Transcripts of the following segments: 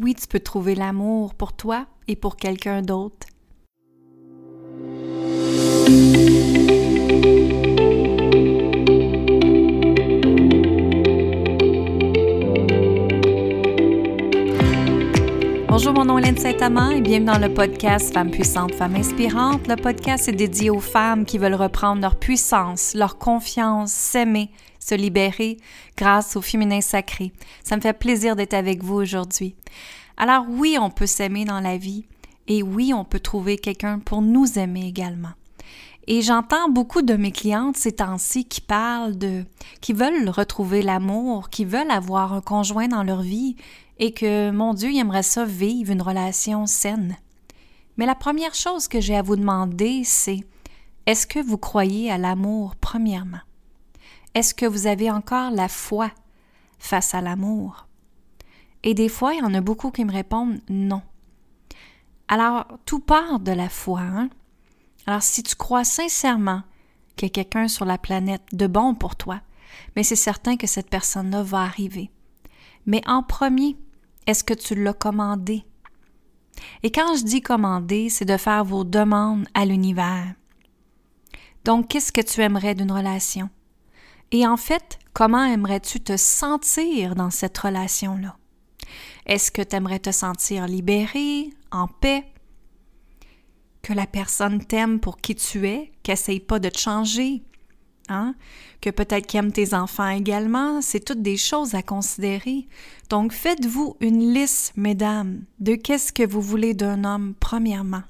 Oui, tu peux trouver l'amour pour toi et pour quelqu'un d'autre. Bonjour, mon nom est Hélène Saint-Amand et bienvenue dans le podcast Femmes puissantes, Femmes inspirantes. Le podcast est dédié aux femmes qui veulent reprendre leur puissance, leur confiance, s'aimer, se libérer grâce au féminin sacré. Ça me fait plaisir d'être avec vous aujourd'hui. Alors oui, on peut s'aimer dans la vie et oui, on peut trouver quelqu'un pour nous aimer également. Et j'entends beaucoup de mes clientes ces temps-ci qui parlent de, qui veulent retrouver l'amour, qui veulent avoir un conjoint dans leur vie et que, mon Dieu, ils aimeraient ça vivre une relation saine. Mais la première chose que j'ai à vous demander, c'est est-ce que vous croyez à l'amour premièrement? Est-ce que vous avez encore la foi face à l'amour? Et des fois, il y en a beaucoup qui me répondent non. Alors, tout part de la foi. Hein? Alors, si tu crois sincèrement qu'il y a quelqu'un sur la planète de bon pour toi, mais c'est certain que cette personne-là va arriver. Mais en premier, est-ce que tu l'as commandé? Et quand je dis commander, c'est de faire vos demandes à l'univers. Donc, qu'est-ce que tu aimerais d'une relation? Et en fait, comment aimerais-tu te sentir dans cette relation-là? Est-ce que tu aimerais te sentir libéré, en paix? Que la personne t'aime pour qui tu es, qu'elle pas de te changer, Hein? que peut-être qu'aiment tes enfants également, c'est toutes des choses à considérer. Donc faites-vous une liste, mesdames, de qu'est-ce que vous voulez d'un homme premièrement.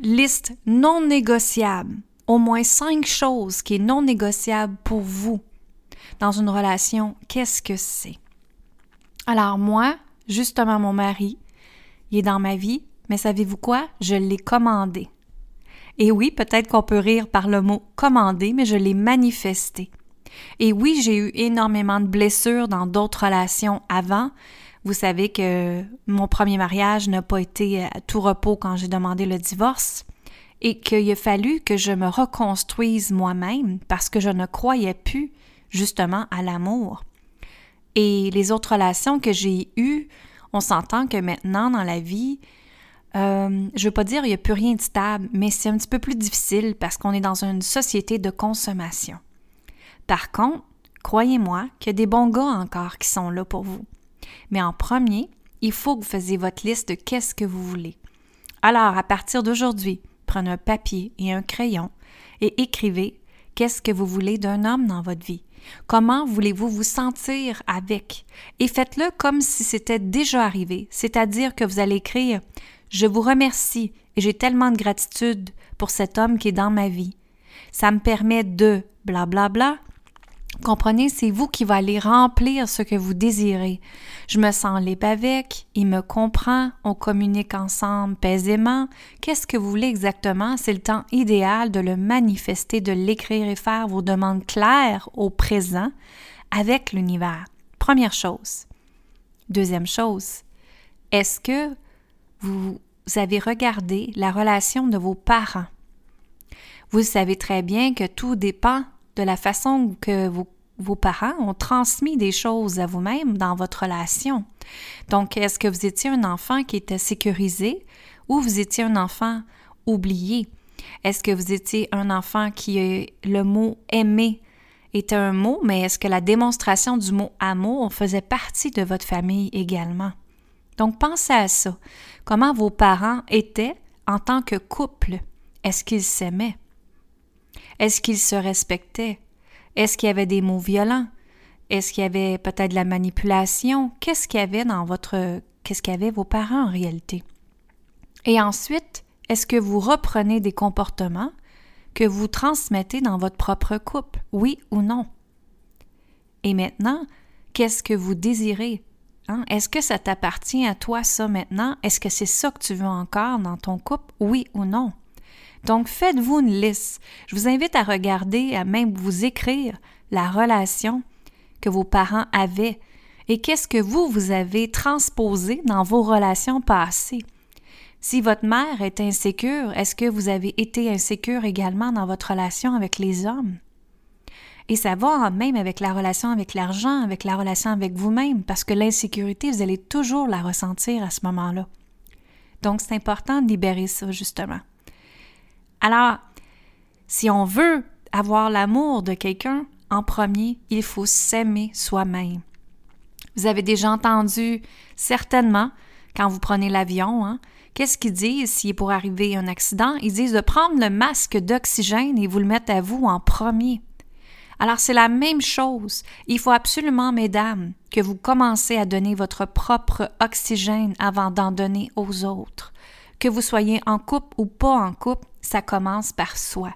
Liste non négociable, au moins cinq choses qui est non négociable pour vous dans une relation, qu'est-ce que c'est? Alors moi, justement mon mari, il est dans ma vie, mais savez-vous quoi? Je l'ai commandé. Et oui, peut-être qu'on peut rire par le mot commander, mais je l'ai manifesté. Et oui, j'ai eu énormément de blessures dans d'autres relations avant. Vous savez que mon premier mariage n'a pas été à tout repos quand j'ai demandé le divorce et qu'il a fallu que je me reconstruise moi-même parce que je ne croyais plus justement à l'amour. Et les autres relations que j'ai eues, on s'entend que maintenant dans la vie, euh, je veux pas dire qu'il n'y a plus rien de stable, mais c'est un petit peu plus difficile parce qu'on est dans une société de consommation. Par contre, croyez-moi qu'il y a des bons gars encore qui sont là pour vous. Mais en premier, il faut que vous fassiez votre liste de qu'est-ce que vous voulez. Alors, à partir d'aujourd'hui, prenez un papier et un crayon et écrivez qu'est-ce que vous voulez d'un homme dans votre vie. Comment voulez-vous vous sentir avec? Et faites-le comme si c'était déjà arrivé, c'est-à-dire que vous allez écrire je vous remercie et j'ai tellement de gratitude pour cet homme qui est dans ma vie. Ça me permet de blablabla. Bla, bla. Comprenez, c'est vous qui allez remplir ce que vous désirez. Je me sens libre avec, il me comprend, on communique ensemble paisément. Qu'est-ce que vous voulez exactement? C'est le temps idéal de le manifester, de l'écrire et faire vos demandes claires au présent avec l'univers. Première chose. Deuxième chose, est-ce que vous avez regardé la relation de vos parents? Vous savez très bien que tout dépend de la façon que vos, vos parents ont transmis des choses à vous-même dans votre relation. Donc, est-ce que vous étiez un enfant qui était sécurisé ou vous étiez un enfant oublié? Est-ce que vous étiez un enfant qui le mot aimer était un mot, mais est-ce que la démonstration du mot amour faisait partie de votre famille également? Donc pensez à ça. Comment vos parents étaient en tant que couple? Est-ce qu'ils s'aimaient? Est-ce qu'ils se respectaient? Est-ce qu'il y avait des mots violents? Est-ce qu'il y avait peut-être de la manipulation? Qu'est-ce qu'il y avait dans votre qu'est-ce qu'il vos parents en réalité? Et ensuite, est-ce que vous reprenez des comportements que vous transmettez dans votre propre couple? Oui ou non? Et maintenant, qu'est-ce que vous désirez? Hein? Est-ce que ça t'appartient à toi, ça, maintenant? Est-ce que c'est ça que tu veux encore dans ton couple? Oui ou non? Donc, faites-vous une liste. Je vous invite à regarder, à même vous écrire la relation que vos parents avaient et qu'est-ce que vous, vous avez transposé dans vos relations passées. Si votre mère est insécure, est-ce que vous avez été insécure également dans votre relation avec les hommes? Et ça va même avec la relation avec l'argent, avec la relation avec vous-même, parce que l'insécurité, vous allez toujours la ressentir à ce moment-là. Donc, c'est important de libérer ça, justement. Alors, si on veut avoir l'amour de quelqu'un, en premier, il faut s'aimer soi-même. Vous avez déjà entendu, certainement, quand vous prenez l'avion, hein, qu'est-ce qu'ils disent s'il est pour arriver un accident? Ils disent de prendre le masque d'oxygène et vous le mettre à vous en premier. Alors c'est la même chose. Il faut absolument, mesdames, que vous commencez à donner votre propre oxygène avant d'en donner aux autres. Que vous soyez en couple ou pas en couple, ça commence par soi.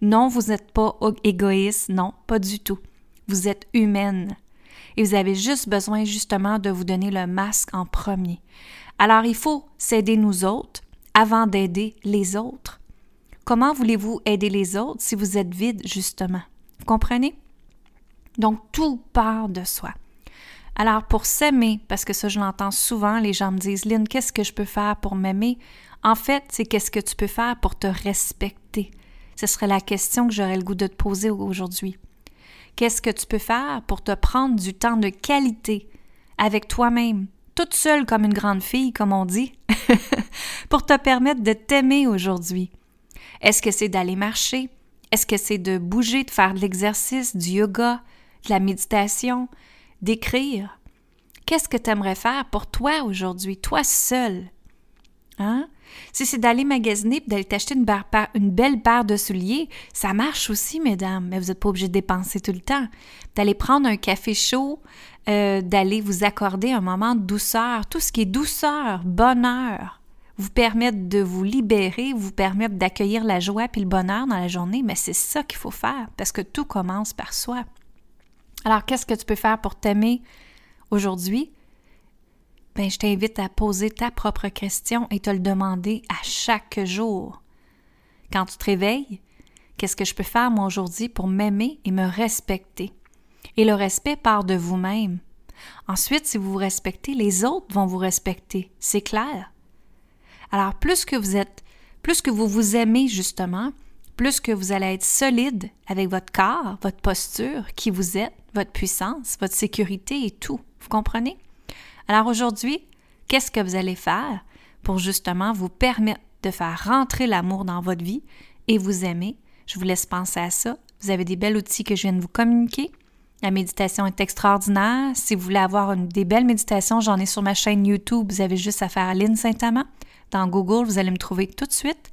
Non, vous n'êtes pas égoïste, non, pas du tout. Vous êtes humaine. Et vous avez juste besoin justement de vous donner le masque en premier. Alors il faut s'aider nous autres avant d'aider les autres. Comment voulez-vous aider les autres si vous êtes vide justement? Vous comprenez? Donc, tout part de soi. Alors, pour s'aimer, parce que ça, je l'entends souvent, les gens me disent, Lynn, qu'est-ce que je peux faire pour m'aimer? En fait, c'est qu'est-ce que tu peux faire pour te respecter? Ce serait la question que j'aurais le goût de te poser aujourd'hui. Qu'est-ce que tu peux faire pour te prendre du temps de qualité avec toi-même, toute seule comme une grande fille, comme on dit, pour te permettre de t'aimer aujourd'hui? Est-ce que c'est d'aller marcher? Est-ce que c'est de bouger, de faire de l'exercice, du yoga, de la méditation, d'écrire? Qu'est-ce que tu aimerais faire pour toi aujourd'hui, toi seul? Hein? Si c'est d'aller magasiner et d'aller t'acheter une, belle paire de souliers, ça marche aussi, mesdames, mais vous n'êtes pas obligé de dépenser tout le temps. D'aller prendre un café chaud, euh, d'aller vous accorder un moment de douceur, tout ce qui est douceur, bonheur, vous permettre de vous libérer, vous permettre d'accueillir la joie et le bonheur dans la journée, mais c'est ça qu'il faut faire parce que tout commence par soi. Alors, qu'est-ce que tu peux faire pour t'aimer aujourd'hui? Ben, je t'invite à poser ta propre question et te le demander à chaque jour. Quand tu te réveilles, qu'est-ce que je peux faire moi aujourd'hui pour m'aimer et me respecter? Et le respect part de vous-même. Ensuite, si vous vous respectez, les autres vont vous respecter. C'est clair? Alors, plus que vous êtes, plus que vous vous aimez justement, plus que vous allez être solide avec votre corps, votre posture, qui vous êtes, votre puissance, votre sécurité et tout. Vous comprenez? Alors aujourd'hui, qu'est-ce que vous allez faire pour justement vous permettre de faire rentrer l'amour dans votre vie et vous aimer? Je vous laisse penser à ça. Vous avez des belles outils que je viens de vous communiquer. La méditation est extraordinaire. Si vous voulez avoir des belles méditations, j'en ai sur ma chaîne YouTube. Vous avez juste à faire Aline Saint-Amand dans Google, vous allez me trouver tout de suite.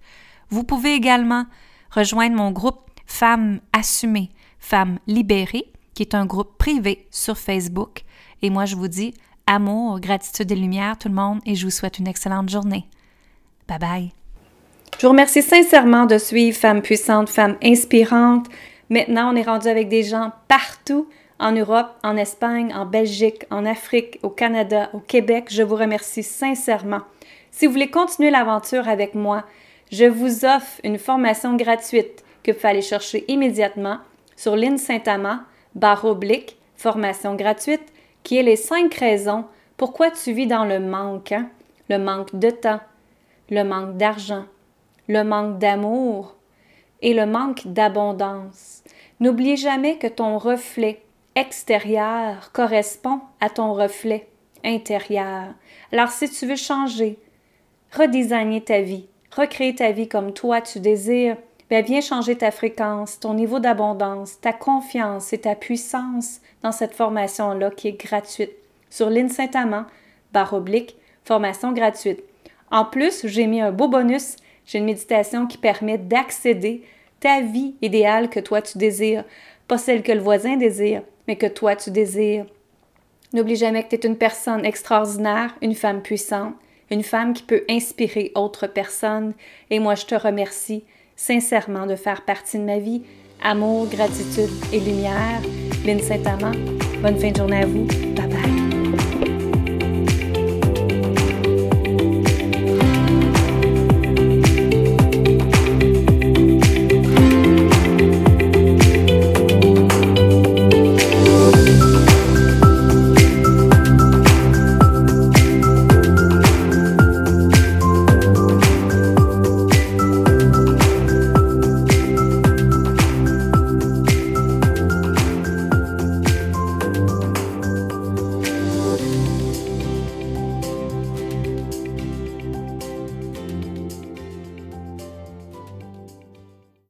Vous pouvez également rejoindre mon groupe Femmes assumées, Femmes libérées, qui est un groupe privé sur Facebook. Et moi, je vous dis amour, gratitude et lumière, tout le monde, et je vous souhaite une excellente journée. Bye bye. Je vous remercie sincèrement de suivre Femmes puissantes, Femmes inspirantes. Maintenant, on est rendu avec des gens partout en Europe, en Espagne, en Belgique, en Afrique, au Canada, au Québec. Je vous remercie sincèrement. Si vous voulez continuer l'aventure avec moi, je vous offre une formation gratuite que vous pouvez aller chercher immédiatement sur l'île Saint-Amand, barre oblique, formation gratuite, qui est les cinq raisons pourquoi tu vis dans le manque, hein? le manque de temps, le manque d'argent, le manque d'amour et le manque d'abondance. N'oublie jamais que ton reflet extérieur correspond à ton reflet intérieur. Alors si tu veux changer, redesigner ta vie, recréer ta vie comme toi tu désires, bien, viens changer ta fréquence, ton niveau d'abondance, ta confiance et ta puissance dans cette formation-là qui est gratuite sur l'IN Saint-Amand, barre oblique, formation gratuite. En plus, j'ai mis un beau bonus, j'ai une méditation qui permet d'accéder ta vie idéale que toi tu désires, pas celle que le voisin désire, mais que toi tu désires. N'oublie jamais que tu es une personne extraordinaire, une femme puissante, une femme qui peut inspirer autres personnes. Et moi, je te remercie sincèrement de faire partie de ma vie. Amour, gratitude et lumière. Lynn Saint-Amand, bonne fin de journée à vous. Bye bye.